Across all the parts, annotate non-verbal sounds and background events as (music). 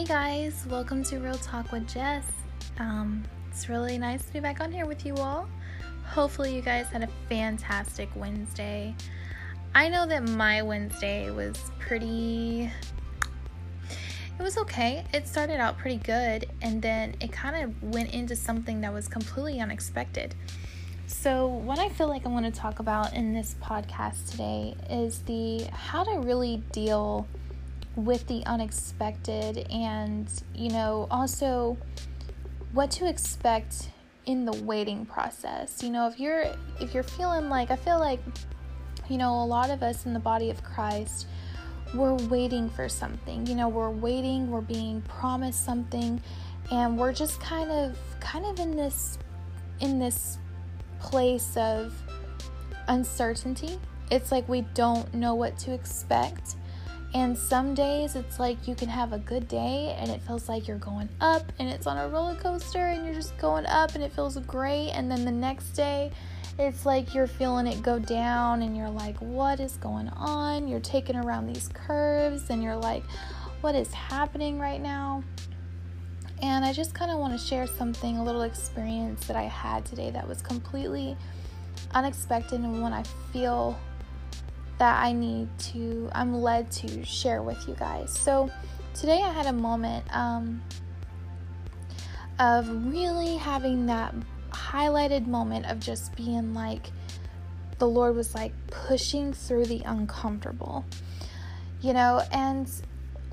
Hey guys, welcome to Real Talk with Jess. Um, it's really nice to be back on here with you all. Hopefully, you guys had a fantastic Wednesday. I know that my Wednesday was pretty. It was okay. It started out pretty good, and then it kind of went into something that was completely unexpected. So, what I feel like I want to talk about in this podcast today is the how to really deal with the unexpected and, you know, also what to expect in the waiting process. You know, if you're if you're feeling like I feel like you know, a lot of us in the body of Christ we're waiting for something. You know, we're waiting, we're being promised something and we're just kind of kind of in this in this place of uncertainty. It's like we don't know what to expect. And some days it's like you can have a good day and it feels like you're going up and it's on a roller coaster and you're just going up and it feels great. And then the next day it's like you're feeling it go down and you're like, what is going on? You're taking around these curves and you're like, what is happening right now? And I just kind of want to share something, a little experience that I had today that was completely unexpected and one I feel that I need to, I'm led to share with you guys. So today I had a moment um, of really having that highlighted moment of just being like, the Lord was like pushing through the uncomfortable, you know, and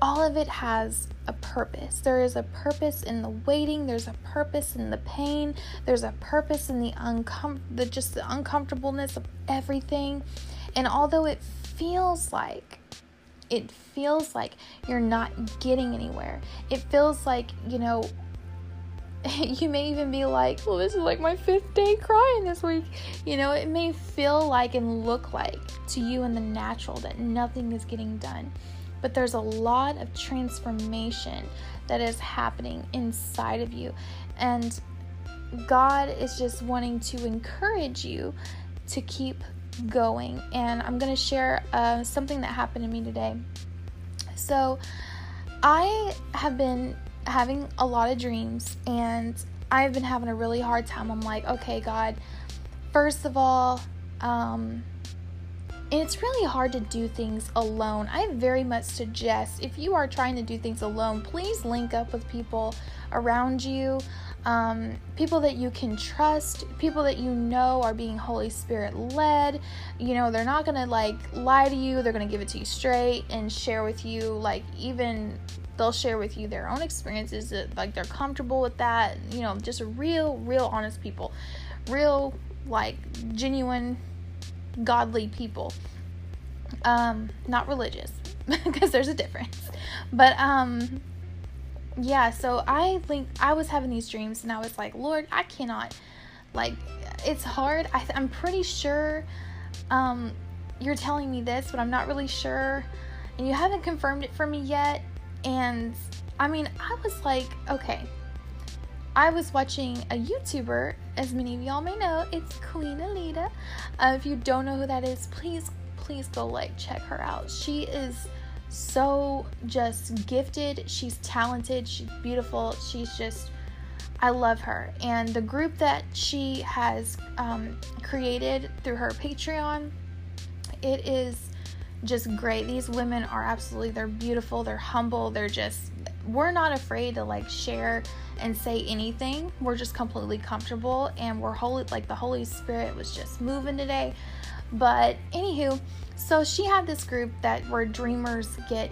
all of it has a purpose. There is a purpose in the waiting, there's a purpose in the pain, there's a purpose in the uncom the just the uncomfortableness of everything. And although it feels like it feels like you're not getting anywhere. It feels like, you know, (laughs) you may even be like, well, this is like my fifth day crying this week. You know, it may feel like and look like to you in the natural that nothing is getting done. But there's a lot of transformation that is happening inside of you. And God is just wanting to encourage you to keep going. And I'm going to share uh, something that happened to me today. So, I have been having a lot of dreams, and I've been having a really hard time. I'm like, okay, God, first of all, um, and it's really hard to do things alone. I very much suggest if you are trying to do things alone, please link up with people around you um, people that you can trust, people that you know are being Holy Spirit led. You know, they're not gonna like lie to you, they're gonna give it to you straight and share with you, like, even they'll share with you their own experiences that like they're comfortable with that. You know just real real honest people. Real like genuine godly people. Um not religious (laughs) because there's a difference. But um yeah, so I think I was having these dreams and I was like, Lord, I cannot, like, it's hard. I, am pretty sure um, you're telling me this, but I'm not really sure. And you haven't confirmed it for me yet. And I mean, I was like, okay. I was watching a YouTuber, as many of y'all may know, it's Queen Alita. Uh, if you don't know who that is, please, please go like check her out. She is so just gifted. She's talented. She's beautiful. She's just, I love her. And the group that she has um, created through her Patreon, it is just great. These women are absolutely, they're beautiful. They're humble. They're just, we're not afraid to like share and say anything. We're just completely comfortable and we're holy, like the Holy Spirit was just moving today. But anywho, so she had this group that where dreamers get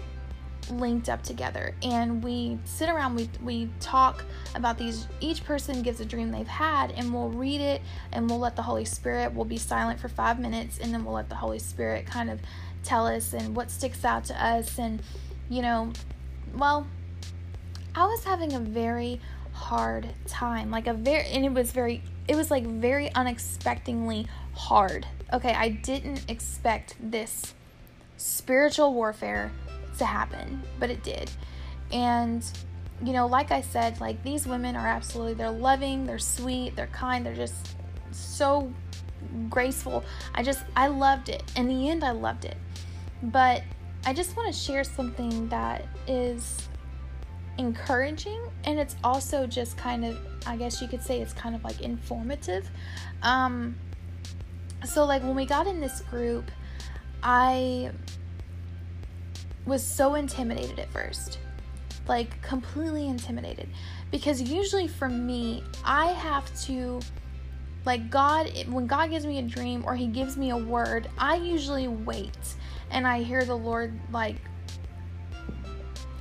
linked up together and we sit around we we talk about these each person gives a dream they've had and we'll read it and we'll let the holy spirit we'll be silent for 5 minutes and then we'll let the holy spirit kind of tell us and what sticks out to us and you know well i was having a very hard time like a very and it was very it was like very unexpectedly hard okay, I didn't expect this spiritual warfare to happen, but it did. And you know, like I said, like these women are absolutely they're loving, they're sweet, they're kind, they're just so graceful. I just I loved it. In the end I loved it. But I just want to share something that is encouraging and it's also just kind of I guess you could say it's kind of like informative. Um so like when we got in this group, I was so intimidated at first. Like completely intimidated. Because usually for me, I have to like God when God gives me a dream or he gives me a word, I usually wait and I hear the Lord like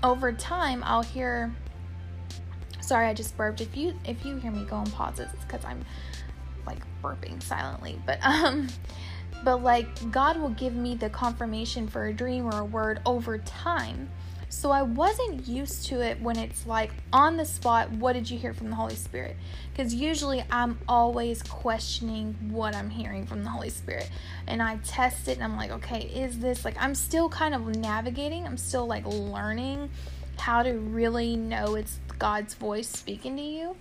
over time I'll hear sorry I just burped. If you if you hear me go and pause pauses it's because I'm like burping silently but um but like God will give me the confirmation for a dream or a word over time so I wasn't used to it when it's like on the spot, what did you hear from the Holy Spirit? Because usually I'm always questioning what I'm hearing from the Holy Spirit. And I test it and I'm like, okay, is this like, I'm still kind of navigating, I'm still like learning how to really know it's God's voice speaking to you.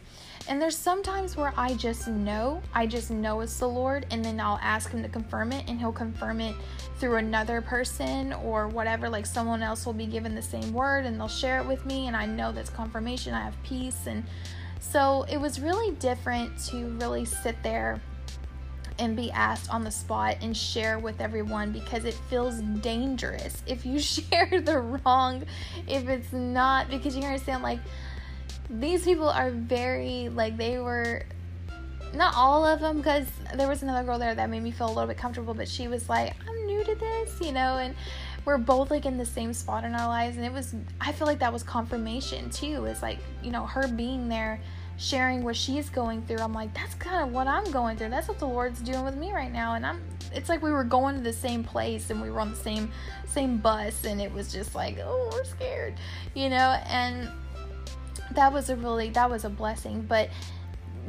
And there's sometimes where I just know, I just know it's the Lord, and then I'll ask Him to confirm it, and He'll confirm it through another person or whatever. Like someone else will be given the same word and they'll share it with me, and I know that's confirmation. I have peace. And so it was really different to really sit there and be asked on the spot and share with everyone because it feels dangerous if you (laughs) share the wrong, if it's not, because you understand, like, these people are very like they were not all of them because there was another girl there that made me feel a little bit comfortable but she was like i'm new to this you know and we're both like in the same spot in our lives and it was i feel like that was confirmation too. It's like you know her being there sharing what she's going through i'm like that's kind of what i'm going through. That's what the lord's doing with me right now and i'm it's like we were going to the same place and we were on the same same bus and it was just like oh we're scared you know and that was a really that was a blessing but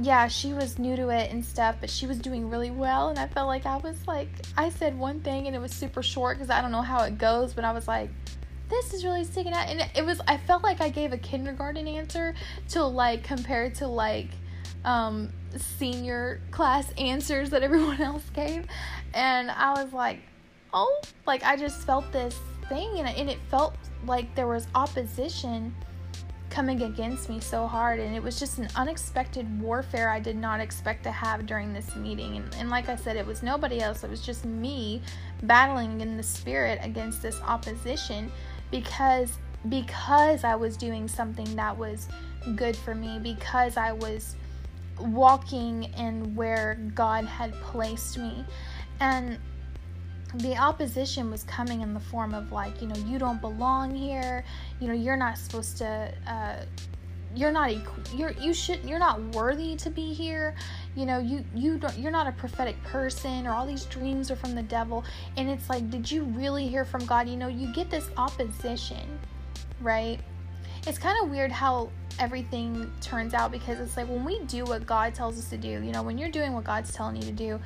yeah she was new to it and stuff but she was doing really well and i felt like i was like i said one thing and it was super short because i don't know how it goes but i was like this is really sticking out and it was i felt like i gave a kindergarten answer to like compared to like um senior class (laughs) answers that everyone else gave and i was like oh like i just felt this thing and, and it felt like there was opposition coming against me so hard and it was just an unexpected warfare I did not expect to have during this meeting. And, and like I said it was nobody else it was just me battling in the spirit against this opposition because because I was doing something that was good for me because I was walking in where God had placed me. And the opposition was coming in the form of like you know you don't belong here. You know you're not supposed to uh, you're not you're you should you're not worthy to be here. You know you you don't you're not a prophetic person or all these dreams are from the devil. And it's like did you really hear from god? You know you get this opposition right? It's kind of weird how everything turns out because it's like when we do what god tells us to do you know when you're doing what god's telling you to do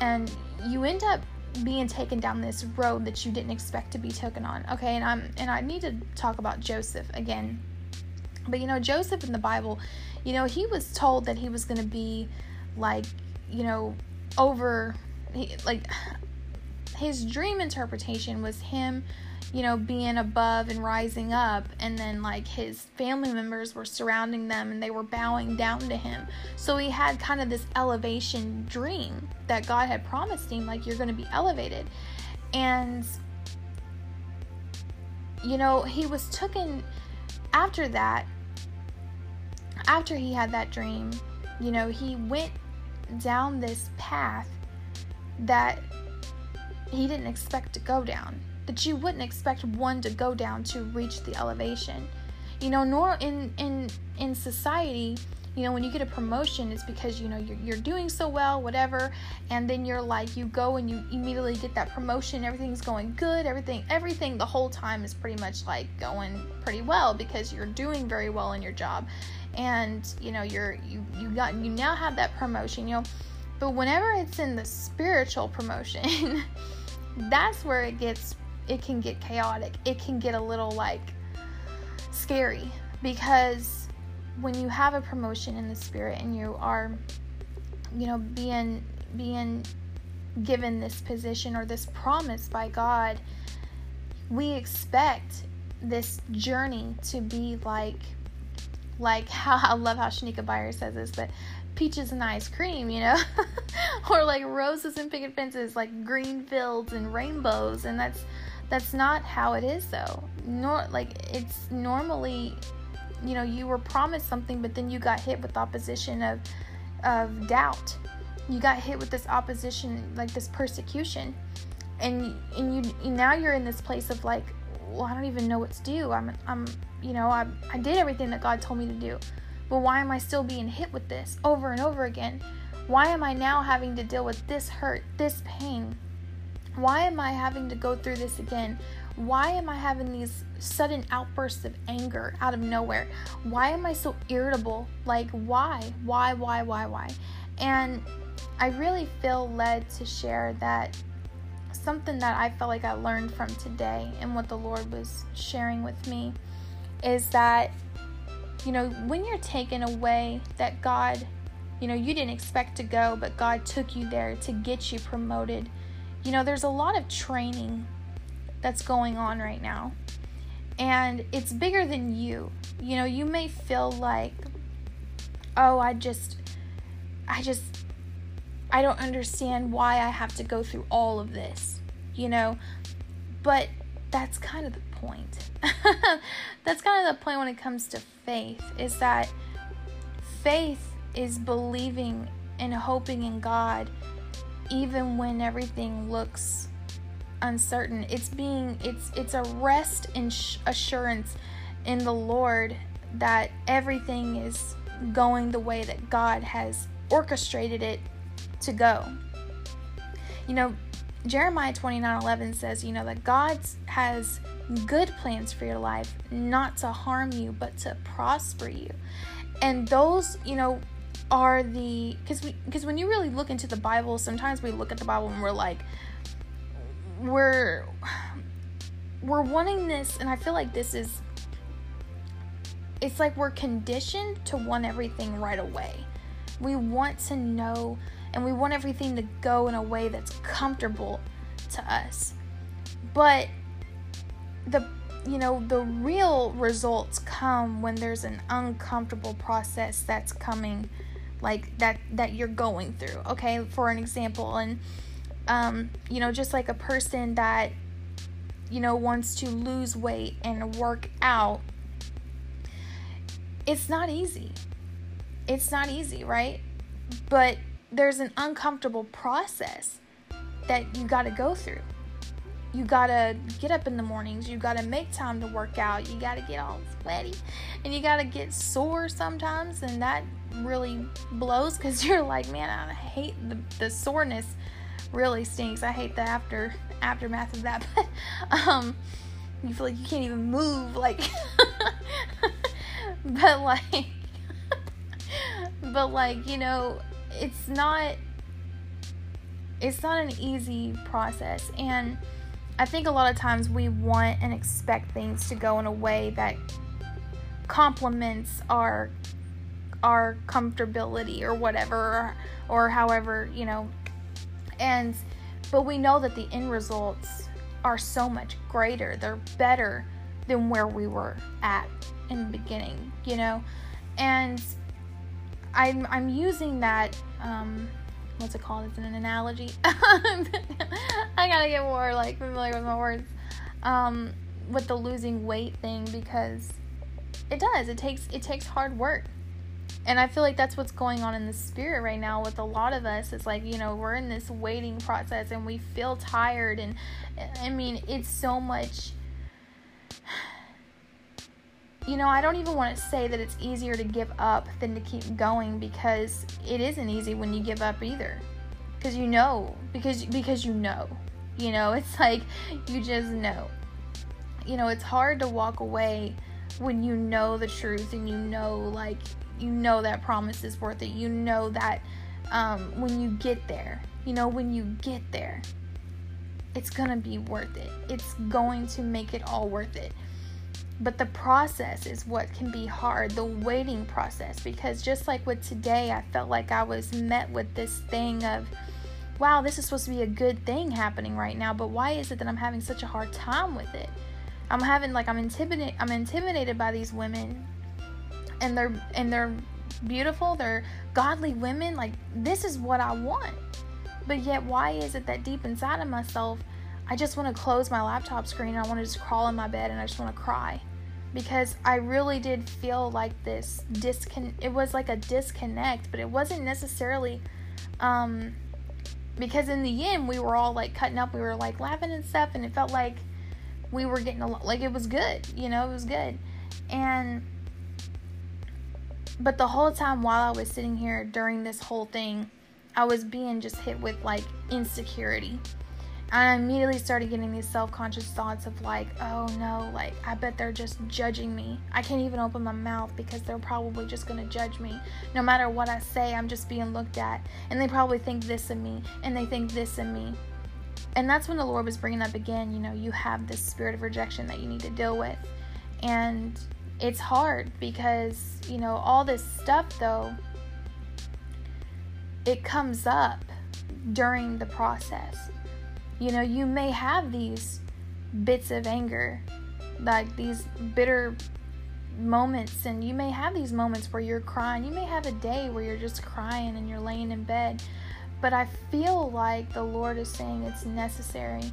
and you end up being taken down this road that you didn't expect to be taken on. Okay, and I'm and I need to talk about Joseph again. But you know, Joseph in the Bible, you know, he was told that he was going to be like, you know, over he, like his dream interpretation was him you know, being above and rising up, and then like his family members were surrounding them and they were bowing down to him. So he had kind of this elevation dream that God had promised him, like, you're going to be elevated. And, you know, he was taken after that, after he had that dream, you know, he went down this path that he didn't expect to go down that you wouldn't expect one to go down to reach the elevation. You know, nor in in in society, you know, when you get a promotion, it's because you know you're you're doing so well, whatever, and then you're like you go and you immediately get that promotion, everything's going good, everything everything the whole time is pretty much like going pretty well because you're doing very well in your job, and you know you're you you got you now have that promotion, you know, but whenever it's in the spiritual promotion. (laughs) that's where it gets it can get chaotic. It can get a little like scary because when you have a promotion in the spirit and you are you know being being given this position or this promise by God, we expect this journey to be like like how (laughs) I love how Shanika Byer says this, but peaches and ice cream, you know, (laughs) or like roses and picket fences, like green fields and rainbows, and that's that's not how it is though. Nor like it's normally, you know, you were promised something, but then you got hit with opposition of of doubt. You got hit with this opposition, like this persecution, and and you now you're in this place of like, well, I don't even know what to do. I'm I'm you know I I did everything that God told me to do but why am I still being hit with this over and over again? Why am I now having to deal with this hurt, this pain? Why am I having to go through this again? Why am I having these sudden outbursts of anger out of nowhere? Why am I so irritable? Like, why? Why, why, why, why? And I really feel led to share that something that I felt like I learned from today and what the Lord was sharing with me is that you know, when you're taken away that God, you know, you didn't expect to go, but God took you there to get you promoted. You know, there's a lot of training that's going on right now. And it's bigger than you. You know, you may feel like, oh, I just, I just, I don't understand why I have to go through all of this, you know? But that's kind of the point. (laughs) that's kind of the point when it comes to faith is that faith is believing and hoping in God even when everything looks uncertain. It's being it's it's a rest and sh- assurance in the Lord that everything is going the way that God has orchestrated it to go. You know, Jeremiah 29 11 says, you know, that God has good plans for your life, not to harm you, but to prosper you. And those, you know, are the because we because when you really look into the Bible, sometimes we look at the Bible and we're like, we're we're wanting this, and I feel like this is it's like we're conditioned to want everything right away. We want to know and we want everything to go in a way that's comfortable to us. But the you know the real results come when there's an uncomfortable process that's coming like that that you're going through okay? For an example and um you know just like a person that you know wants to lose weight and work out it's not easy. It's not easy right? But there's an uncomfortable process that you got to go through you gotta get up in the mornings you gotta make time to work out you gotta get all sweaty and you gotta get sore sometimes and that really blows because (laughs) you're like man i hate the, the soreness really stinks. I hate the after aftermath of that (laughs) but um you feel like you can't even move like (laughs) but like but like you know it's not it's not an easy process and I think a lot of times we want and expect things to go in a way that complements our our comfortability or whatever or, or however, you know. And but we know that the end results are so much greater. They're better than where we were at in the beginning, you know. And I'm I'm using that um what's it called? It's an analogy. (laughs) I gotta get more like familiar with my words. Um, with the losing weight thing because it does. It takes it takes hard work. And I feel like that's what's going on in the spirit right now with a lot of us. It's like, you know, we're in this waiting process and we feel tired and I mean, it's so much you know, I don't even want to say that it's easier to give up than to keep going because it isn't easy when you give up either. Cuz you know, because because you know. You know, it's (laughs) like you just know. You know, it's hard to walk away when you know the truth and you know like you know that promise is worth it. You know that um, when you get there, you know, when you get there, it's gonna be worth it. It's going to make it all worth it. But the process is what can be hard, the waiting process. Because just like with today, I felt like I was met with this thing of, wow, this is supposed to be a good thing happening right now, but why is it that I'm having such a hard time with it? I'm having like I'm intimidated I'm intimidated by these women and they're and they're beautiful, they're godly women. Like this is what I want. But yet why is it that deep inside of myself I just want to close my laptop screen and I want to just crawl in my bed and I just want to cry? Because I really did feel like this discon it was like a disconnect, but it wasn't necessarily um because in the end we were all like cutting up, we were like laughing and stuff and it felt like we were getting a lot like it was good, you know, it was good. And but the whole time while I was sitting here during this whole thing, I was being just hit with like insecurity. And I immediately started getting these self conscious thoughts of like, oh no, like I bet they're just judging me. I can't even open my mouth because they're probably just gonna judge me. No matter what I say, I'm just being looked at. And they probably think this of me, and they think this of me. And that's when the Lord was bringing up again, you know, you have this spirit of rejection that you need to deal with. And it's hard because, you know, all this stuff though, it comes up during the process. You know, you may have these bits of anger, like these bitter moments, and you may have these moments where you're crying. You may have a day where you're just crying and you're laying in bed. But I feel like the Lord is saying it's necessary.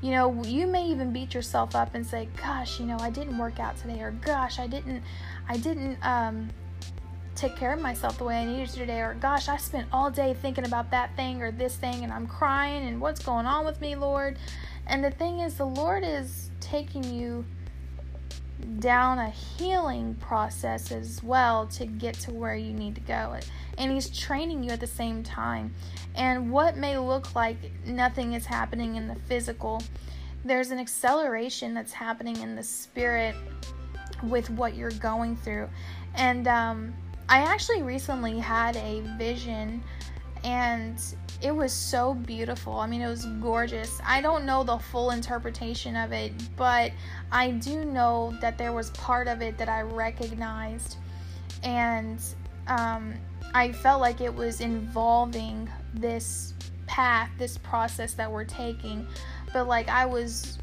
You know, you may even beat yourself up and say, "Gosh, you know, I didn't work out today," or "Gosh, I didn't, I didn't um, take care of myself the way I needed to today," or "Gosh, I spent all day thinking about that thing or this thing, and I'm crying, and what's going on with me, Lord?" And the thing is, the Lord is taking you down a healing process as well to get to where you need to go. And He's training you at the same time. And what may look like nothing is happening in the physical, there's an acceleration that's happening in the spirit with what you're going through. And um, I actually recently had a vision and it was so beautiful. I mean, it was gorgeous. I don't know the full interpretation of it, but I do know that there was part of it that I recognized, and um, I felt like it was involving this path, this process that we're taking. But like, I was,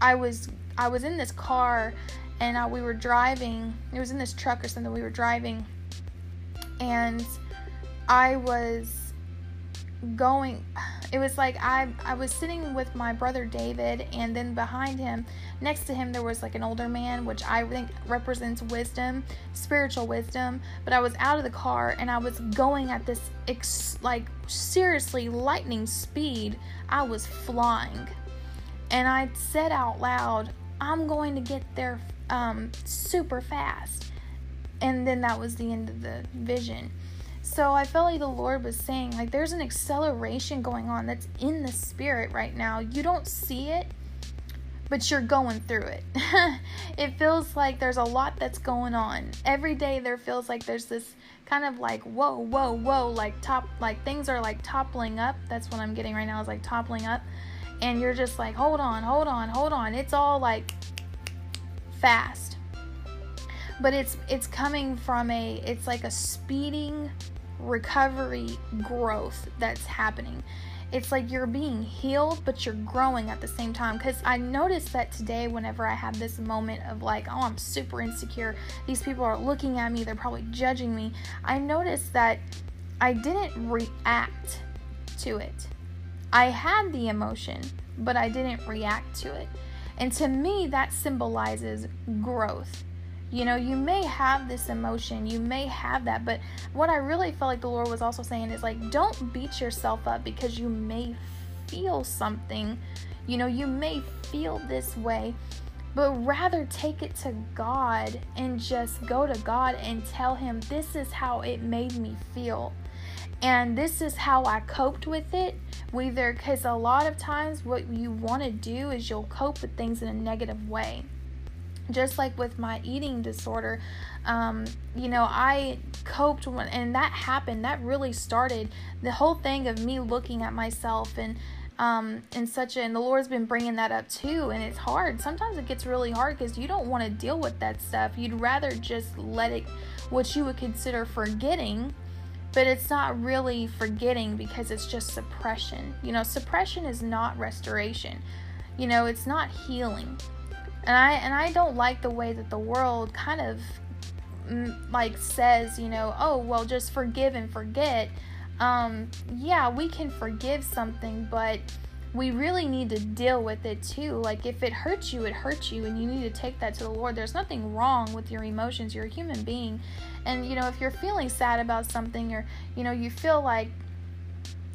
I was, I was in this car, and uh, we were driving. It was in this truck or something. We were driving, and I was going it was like I I was sitting with my brother David and then behind him next to him there was like an older man which I think represents wisdom spiritual wisdom but I was out of the car and I was going at this ex- like seriously lightning speed I was flying and I said out loud I'm going to get there um, super fast and then that was the end of the vision so I felt like the Lord was saying, like, there's an acceleration going on that's in the spirit right now. You don't see it, but you're going through it. (laughs) it feels like there's a lot that's going on. Every day there feels like there's this kind of like, whoa, whoa, whoa, like top, like things are like toppling up. That's what I'm getting right now is like toppling up. And you're just like, hold on, hold on, hold on. It's all like fast but it's it's coming from a it's like a speeding recovery growth that's happening. It's like you're being healed, but you're growing at the same time. Because I noticed that today, whenever I have this moment of like, oh, I'm super insecure, these people are looking at me, they're probably judging me. I noticed that I didn't react to it. I had the emotion, but I didn't react to it. And to me, that symbolizes growth you know, you may have this emotion, you may have that, but what I really felt like the Lord was also saying is like, don't beat yourself up because you may feel something. You know, you may feel this way, but rather take it to God and just go to God and tell Him, this is how it made me feel. And this is how I coped with it. Whether, because a lot of times what you want to do is you'll cope with things in a negative way. Just like with my eating disorder um, you know i coped when and that happened that really started the whole thing of me looking at myself and um, and such a, and the lord's been bringing that up too and it's hard. Sometimes it gets really hard because you don't want to deal with that stuff. You'd rather just let it what you would consider forgetting but it's not really forgetting because it's just suppression you know suppression is not restoration you know, it's not healing. And I and I don't like the way that the world kind of mm, like says, you know, oh, well, just forgive and forget. Um, yeah, we can forgive something, but we really need to deal with it too. Like, if it hurts you, it hurts you, and you need to take that to the Lord. There's nothing wrong with your emotions. You're a human being. And, you know, if you're feeling sad about something or, you know, you feel like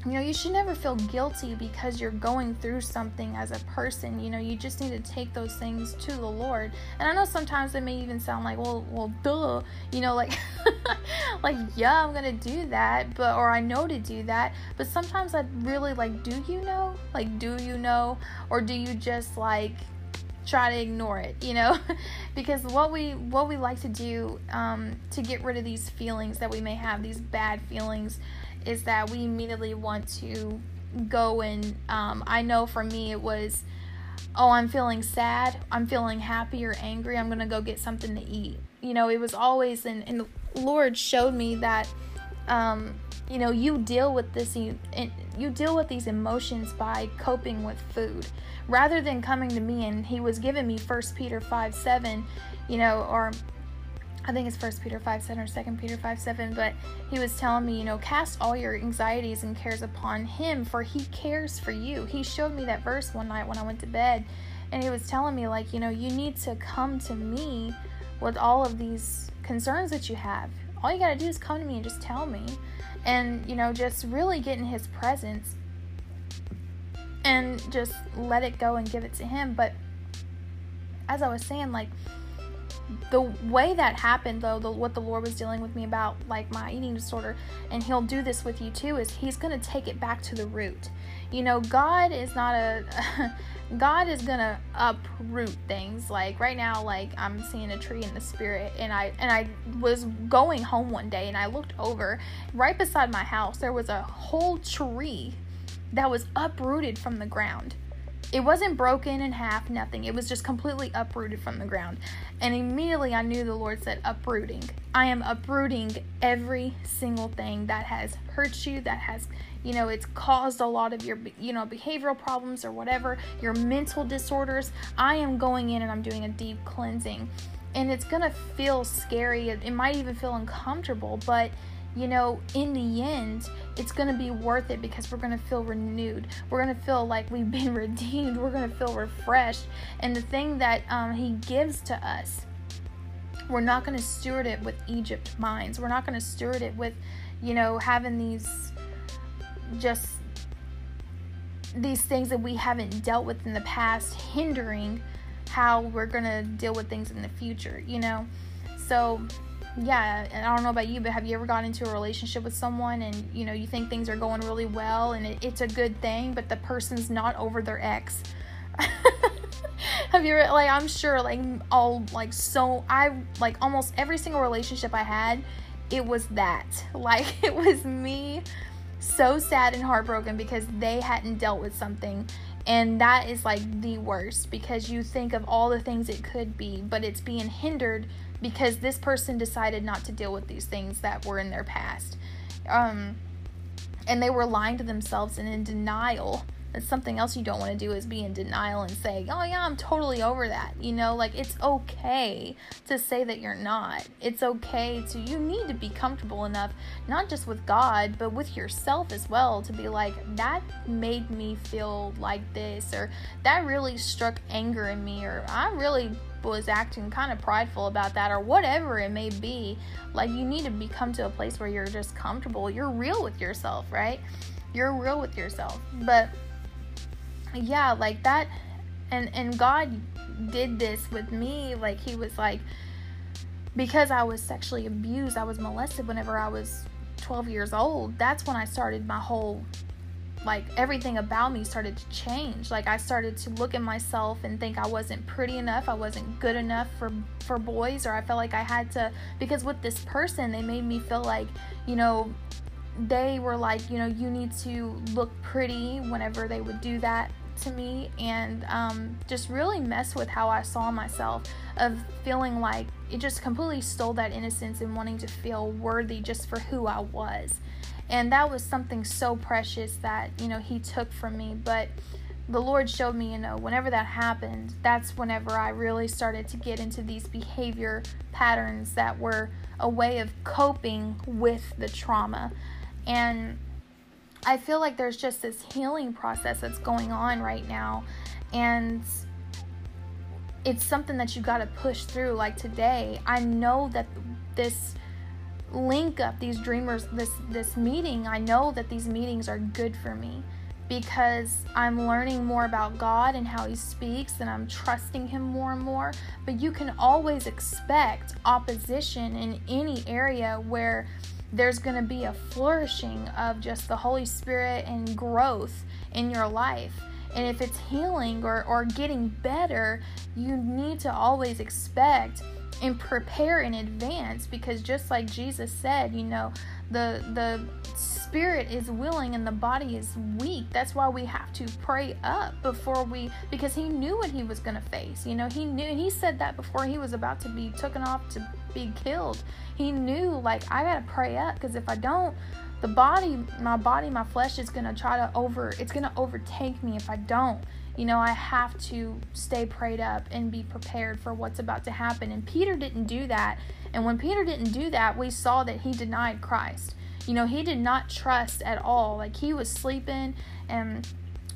you know, you should never feel guilty because you're going through something as a person. You know, you just need to take those things to the Lord. And I know sometimes it may even sound like, well, well, duh, you know, like, (laughs) like, yeah, I'm gonna do that, but or I know to do that. But sometimes I really like, do you know? Like, do you know, or do you just like try to ignore it? You know, (laughs) because what we what we like to do um, to get rid of these feelings that we may have, these bad feelings is that we immediately want to go and um, I know for me it was oh I'm feeling sad I'm feeling happy or angry I'm gonna go get something to eat you know it was always and, and the Lord showed me that um, you know you deal with this you, you deal with these emotions by coping with food rather than coming to me and he was giving me first Peter 5 7 you know or I think it's First Peter 5 7 or Second Peter 5 7, but he was telling me, you know, cast all your anxieties and cares upon him, for he cares for you. He showed me that verse one night when I went to bed, and he was telling me, like, you know, you need to come to me with all of these concerns that you have. All you got to do is come to me and just tell me. And, you know, just really get in his presence and just let it go and give it to him. But as I was saying, like, the way that happened though the, what the lord was dealing with me about like my eating disorder and he'll do this with you too is he's going to take it back to the root. You know god is not a (laughs) god is going to uproot things. Like right now like i'm seeing a tree in the spirit and i and i was going home one day and i looked over. Right beside my house there was a whole tree that was uprooted from the ground it wasn't broken in half, nothing. It was just completely uprooted from the ground. And immediately I knew the Lord said, uprooting. I am uprooting every single thing that has hurt you, that has, you know, it's caused a lot of your, you know, behavioral problems or whatever, your mental disorders. I am going in and I'm doing a deep cleansing. And it's to feel scary. It might even feel uncomfortable, but you know, in the end, it's going to be worth it because we're going to feel renewed. We're going to feel like we've been (laughs) redeemed. We're going to feel refreshed. And the thing that um, He gives to us, we're not going to steward it with Egypt minds. We're not going to steward it with, you know, having these just these things that we haven't dealt with in the past hindering how we're going to deal with things in the future, you know? So yeah, and I don't know about you, but have you ever gotten into a relationship with someone and you know you think things are going really well and it, it's a good thing, but the person's not over their ex? (laughs) have you like I'm sure like all like so I like almost every single relationship I had, it was that (laughs) like it was me so sad and heartbroken because they hadn't dealt with something and that is like the worst because you think of all the things it could be, but it's being hindered because this person decided not to deal with these things that were in their past. Um, and they were lying to themselves and in denial. That's something else you don't want to do is be in denial and say, "Oh yeah, I'm totally over that." You know, like it's okay to say that you're not. It's okay to you need to be comfortable enough not just with God, but with yourself as well to be like, "That made me feel like this," or "That really struck anger in me," or "I really was acting kind of prideful about that or whatever it may be like you need to become to a place where you're just comfortable. You're real with yourself right? You're real with yourself. But yeah like that and and god did this with me. Like he was like because i was sexually abused i was molested whenever i was 12 years old that's when i started my whole like everything about me started to change. Like i started to look at myself and think i wasn't pretty enough i wasn't good enough for for boys or i felt like i had to because with this person they made me feel like you know they were like you know you need to look pretty whenever they would do that to me. And um, just really mess with how i saw myself of feeling like it just completely stole that innocence and wanting to feel worthy just for who i was and that was something so precious that you know he took from me but the Lord showed me, you know, whenever that happened, that's whenever I really started to get into these behavior patterns that were a way of coping with the trauma. And I feel like there's just this healing process that's going on right now. And it's something that you got to push through. Like today, I know that this link up these dreamers this this meeting i know that these meetings are good for me because I'm learning more about God and how He speaks, and I'm trusting Him more and more. But you can always expect opposition in any area where there's going to be a flourishing of just the Holy Spirit and growth in your life. And if it's healing or, or getting better, you need to always expect and prepare in advance because just like Jesus said, you know, the the spirit is willing and the body is weak. That's why we have to pray up before we because he knew what he was going to face. You know, he knew and he said that before he was about to be taken off to be killed. He knew like I got to pray up because if I don't the body my body my flesh is going to try to over it's going to overtake me if I don't you know, I have to stay prayed up and be prepared for what's about to happen. And Peter didn't do that. And when Peter didn't do that, we saw that he denied Christ. You know, he did not trust at all. Like he was sleeping and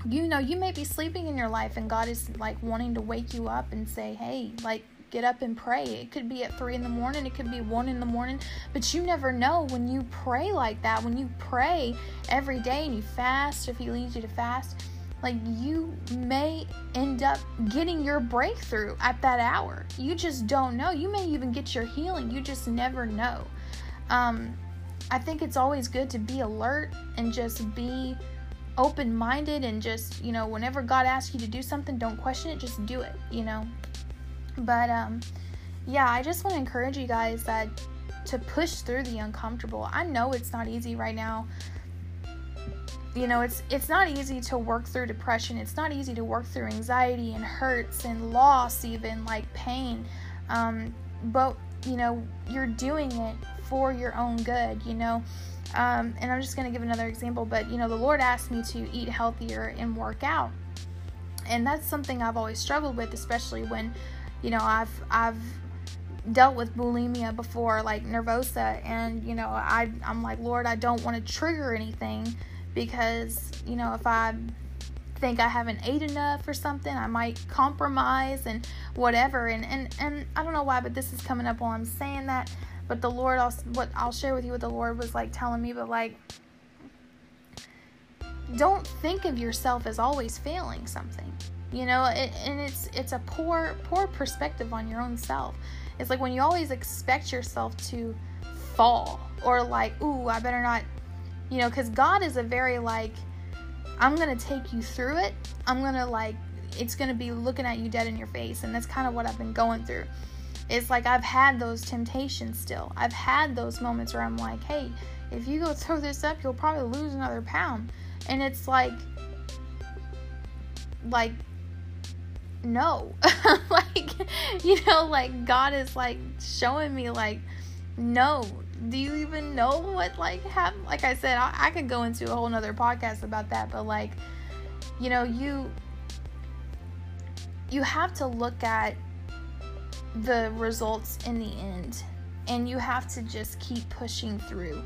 you know, you may be sleeping in your life and God is like wanting to wake you up and say, "Hey, like get up and pray. It could be at three in the morning, it could be one in the morning, but you never know when you pray like that, when you pray every day and you fast, if He leads you to fast, like you may end up getting your breakthrough at that hour. You just don't know. You may even get your healing. You just never know. Um, I think it's always good to be alert and just be open minded and just, you know, whenever God asks you to do something, don't question it, just do it, you know. But um yeah, I just want to encourage you guys that to push through the uncomfortable. I know it's not easy right now you know it's it's not easy to work through depression. It's not easy to work through anxiety and hurts and loss even like pain. Um, but you know you're doing it for your own good you know? Um, and i'm just going to give another example but you know the lord asked me to eat healthier and work out. And that's something i've always struggled with especially when you know i've i've dealt with bulimia before like nervosa and you know I I'm like Lord I don't want to trigger anything because you know if I think I haven't ate enough or something, I might compromise and whatever. And and and I don't know why, but this is coming up while I'm saying that. But the Lord, also, what I'll share with you, what the Lord was like telling me, but like, don't think of yourself as always failing something. You know, it, and it's it's a poor poor perspective on your own self. It's like when you always expect yourself to fall or like, ooh, I better not you know, because God is a very like, I'm going to take you through it. I'm going to like, it's going to be looking at you dead in your face. And that's kind of what I've been going through. It's like I've had those temptations still. I've had those moments where I'm like, hey, if you go (laughs) throw this up, you'll probably lose another pound. And it's like, like, no. (laughs) like, you know, like God is like showing me, like, no, do you even know what like happened? Like I said, I, I could go into a whole nother podcast about that, but like, you know, you you have to look at the results in the end and you have to just keep pushing through.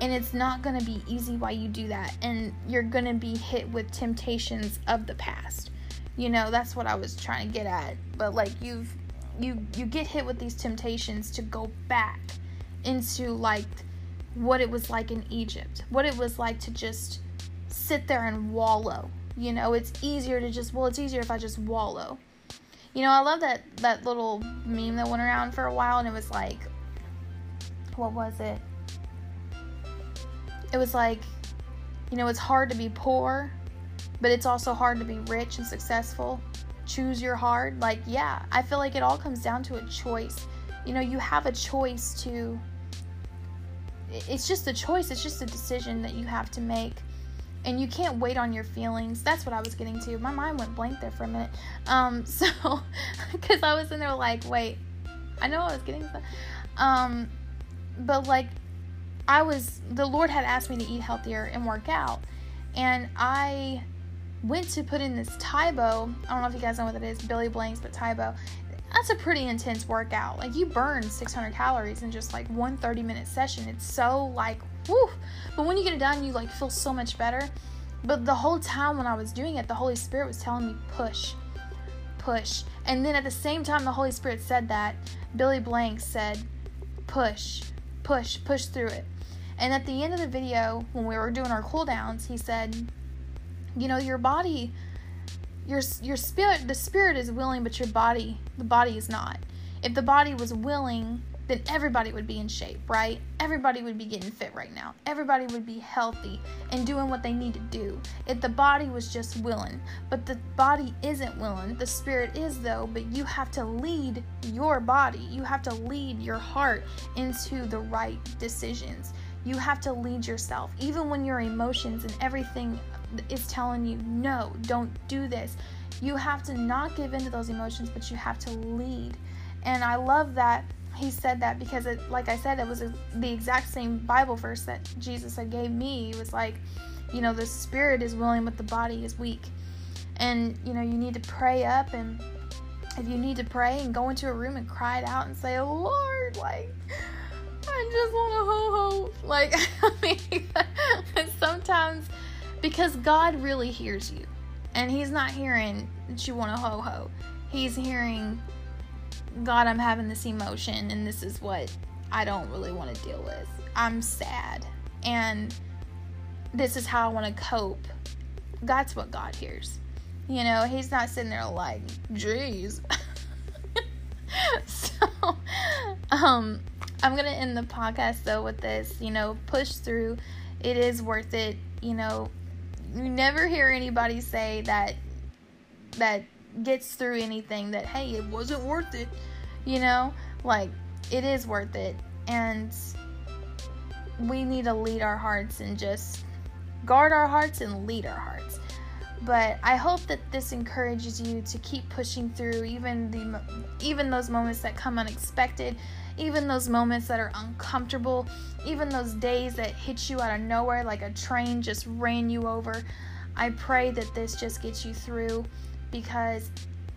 And it's not going to be easy while you do that and you're going to be hit with temptations of the past. You know that's what i was trying to get at. But like you've you you get hit with these temptations to go back into like what it was like in Egypt, what it was like to just sit there and wallow. You know, it's easier to just well, it's easier if I just wallow. You know, I love that that little meme that went around for a while and it was like what was it? It was like you know, it's hard to be poor, but it's also hard to be rich and successful. Choose your hard. Like, yeah, I feel like it all comes down to a choice. You know, you have a choice to it's just a choice it's just a decision that you have to make and you can't wait on your feelings that's what i was getting to my mind went blank there for a minute um (laughs) so because i was in there like wait i know i was getting to um but like i was the lord had asked me to eat healthier and work out and i went to put in this Tae Bo. I don't know if you guys know what that is, Billy Blanks, but Tae Bo. That's a pretty intense workout. Like you burn 600 calories in just like one 30 minute session. It's so like woo. But when you get it done, you like feel so much better. But the whole time when I was doing it, the Holy Spirit was telling me push, push. And then at the same time, the Holy Spirit said that, Billy Blanks said, push, push, push through it. And at the end of the video, when we were doing our cool downs, he said, you know, your body, your your spirit, the spirit is willing, but your body, the body is not. If the body was willing, then everybody would be in shape, right? Everybody would be getting fit right now. Everybody would be healthy and doing what they need to do. If the body was just willing, but the body isn't willing, the spirit is though, but you have to lead your body. You have to lead your heart into the right decisions. You have to lead yourself, even when your emotions and everything is telling you, no, don't do this. You have to not give into those emotions, but you have to lead. And I love that he said that because it, like I said, it was a, the exact same Bible verse that Jesus had gave me. It was like, you know, the spirit is willing, but the body is weak. And, you know, you need to pray up and if you need to pray and go into a room and cry it out and say, Lord, like, I just want a ho ho. Like, (laughs) I mean, (laughs) sometimes because God really hears you, and He's not hearing that you want a ho ho. He's hearing, God, I'm having this emotion, and this is what I don't really want to deal with. I'm sad, and this is how I want to cope. That's what God hears. You know, He's not sitting there like, jeez. (laughs) so, um, I'm gonna end the podcast though with this. You know, push through. It is worth it. You know, you never hear anybody say that that gets through anything that hey, it wasn't worth it. You know, like it is worth it, and we need to lead our hearts and just guard our hearts and lead our hearts. But I hope that this encourages you to keep pushing through even the even those moments that come unexpected even those moments that are uncomfortable, even those days that hit you out of nowhere like a train just ran you over. I pray that this just gets you through because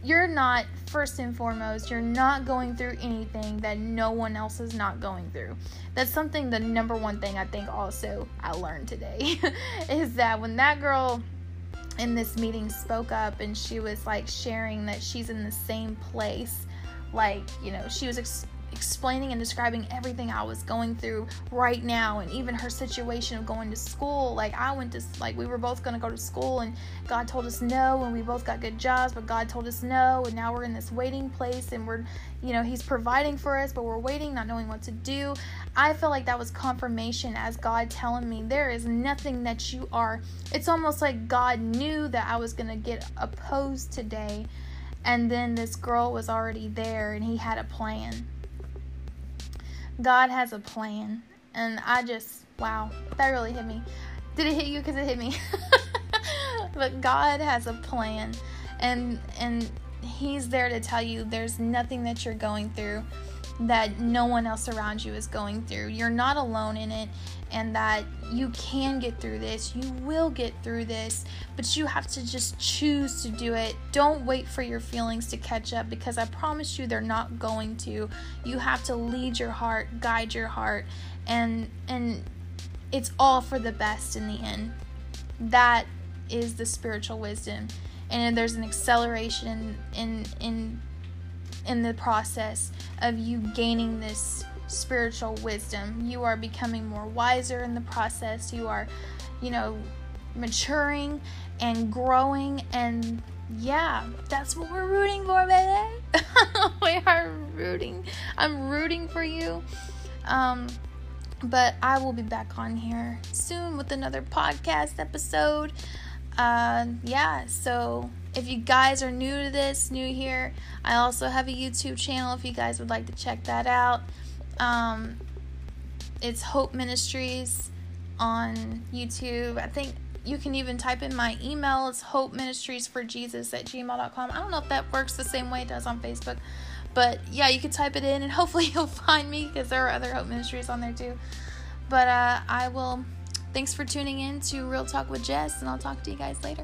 you're not, first and foremost, you're not going through anything that no one else is not going through. That's something, the number one thing I think also I learned today (laughs) is that when that girl in this meeting spoke up and she was like sharing that she's in the same place, like, you know, she was ex- explaining and describing everything I was going through right now and even her situation of going to school. Like I went to like we were both going to go to school and God told us no and we both got good jobs, but God told us no and now we're in this waiting place and we're you know, he's providing for us, but we're waiting, not knowing what to do. I feel like that was confirmation as God telling me there is nothing that you are. It's almost like God knew that I was going to get opposed today. And then this girl was already there and he had a plan. God has a plan. And I just, wow, that really hit me. Did it hit you? Because it hit me. (laughs) but God has a plan. And, and He's there to tell you there's nothing that you're going through that no one else around you is going through. You're not alone in it, and that you can get through this. You will get through this, but you have to just choose to do it. Don't wait for your feelings to catch up because I promise you they're not going to. You have to lead your heart, guide your heart, and and it's all for the best in the end. That is the spiritual wisdom. And there's an acceleration in in in the process of you gaining this spiritual wisdom. You are becoming more wiser in the process. You are, you know, maturing and growing and yeah, that's what we're rooting for, baby. (laughs) we are rooting. I'm rooting for you. Um but I will be back on here soon with another podcast episode. Uh, yeah, so if you guys are new to this, new here, I also have a YouTube channel if you guys would like to check that out. Um, it's Hope Ministries on YouTube. I think you can even type in my email. It's Hope Ministries for Jesus at gmail.com. I don't know if that works the same way it does on Facebook. But yeah, you can type it in and (laughs) hopefully you'll find me because there are other Hope Ministries on there too. But uh, I will Thanks for tuning in to Real Talk with Jess, and I'll talk to you guys later.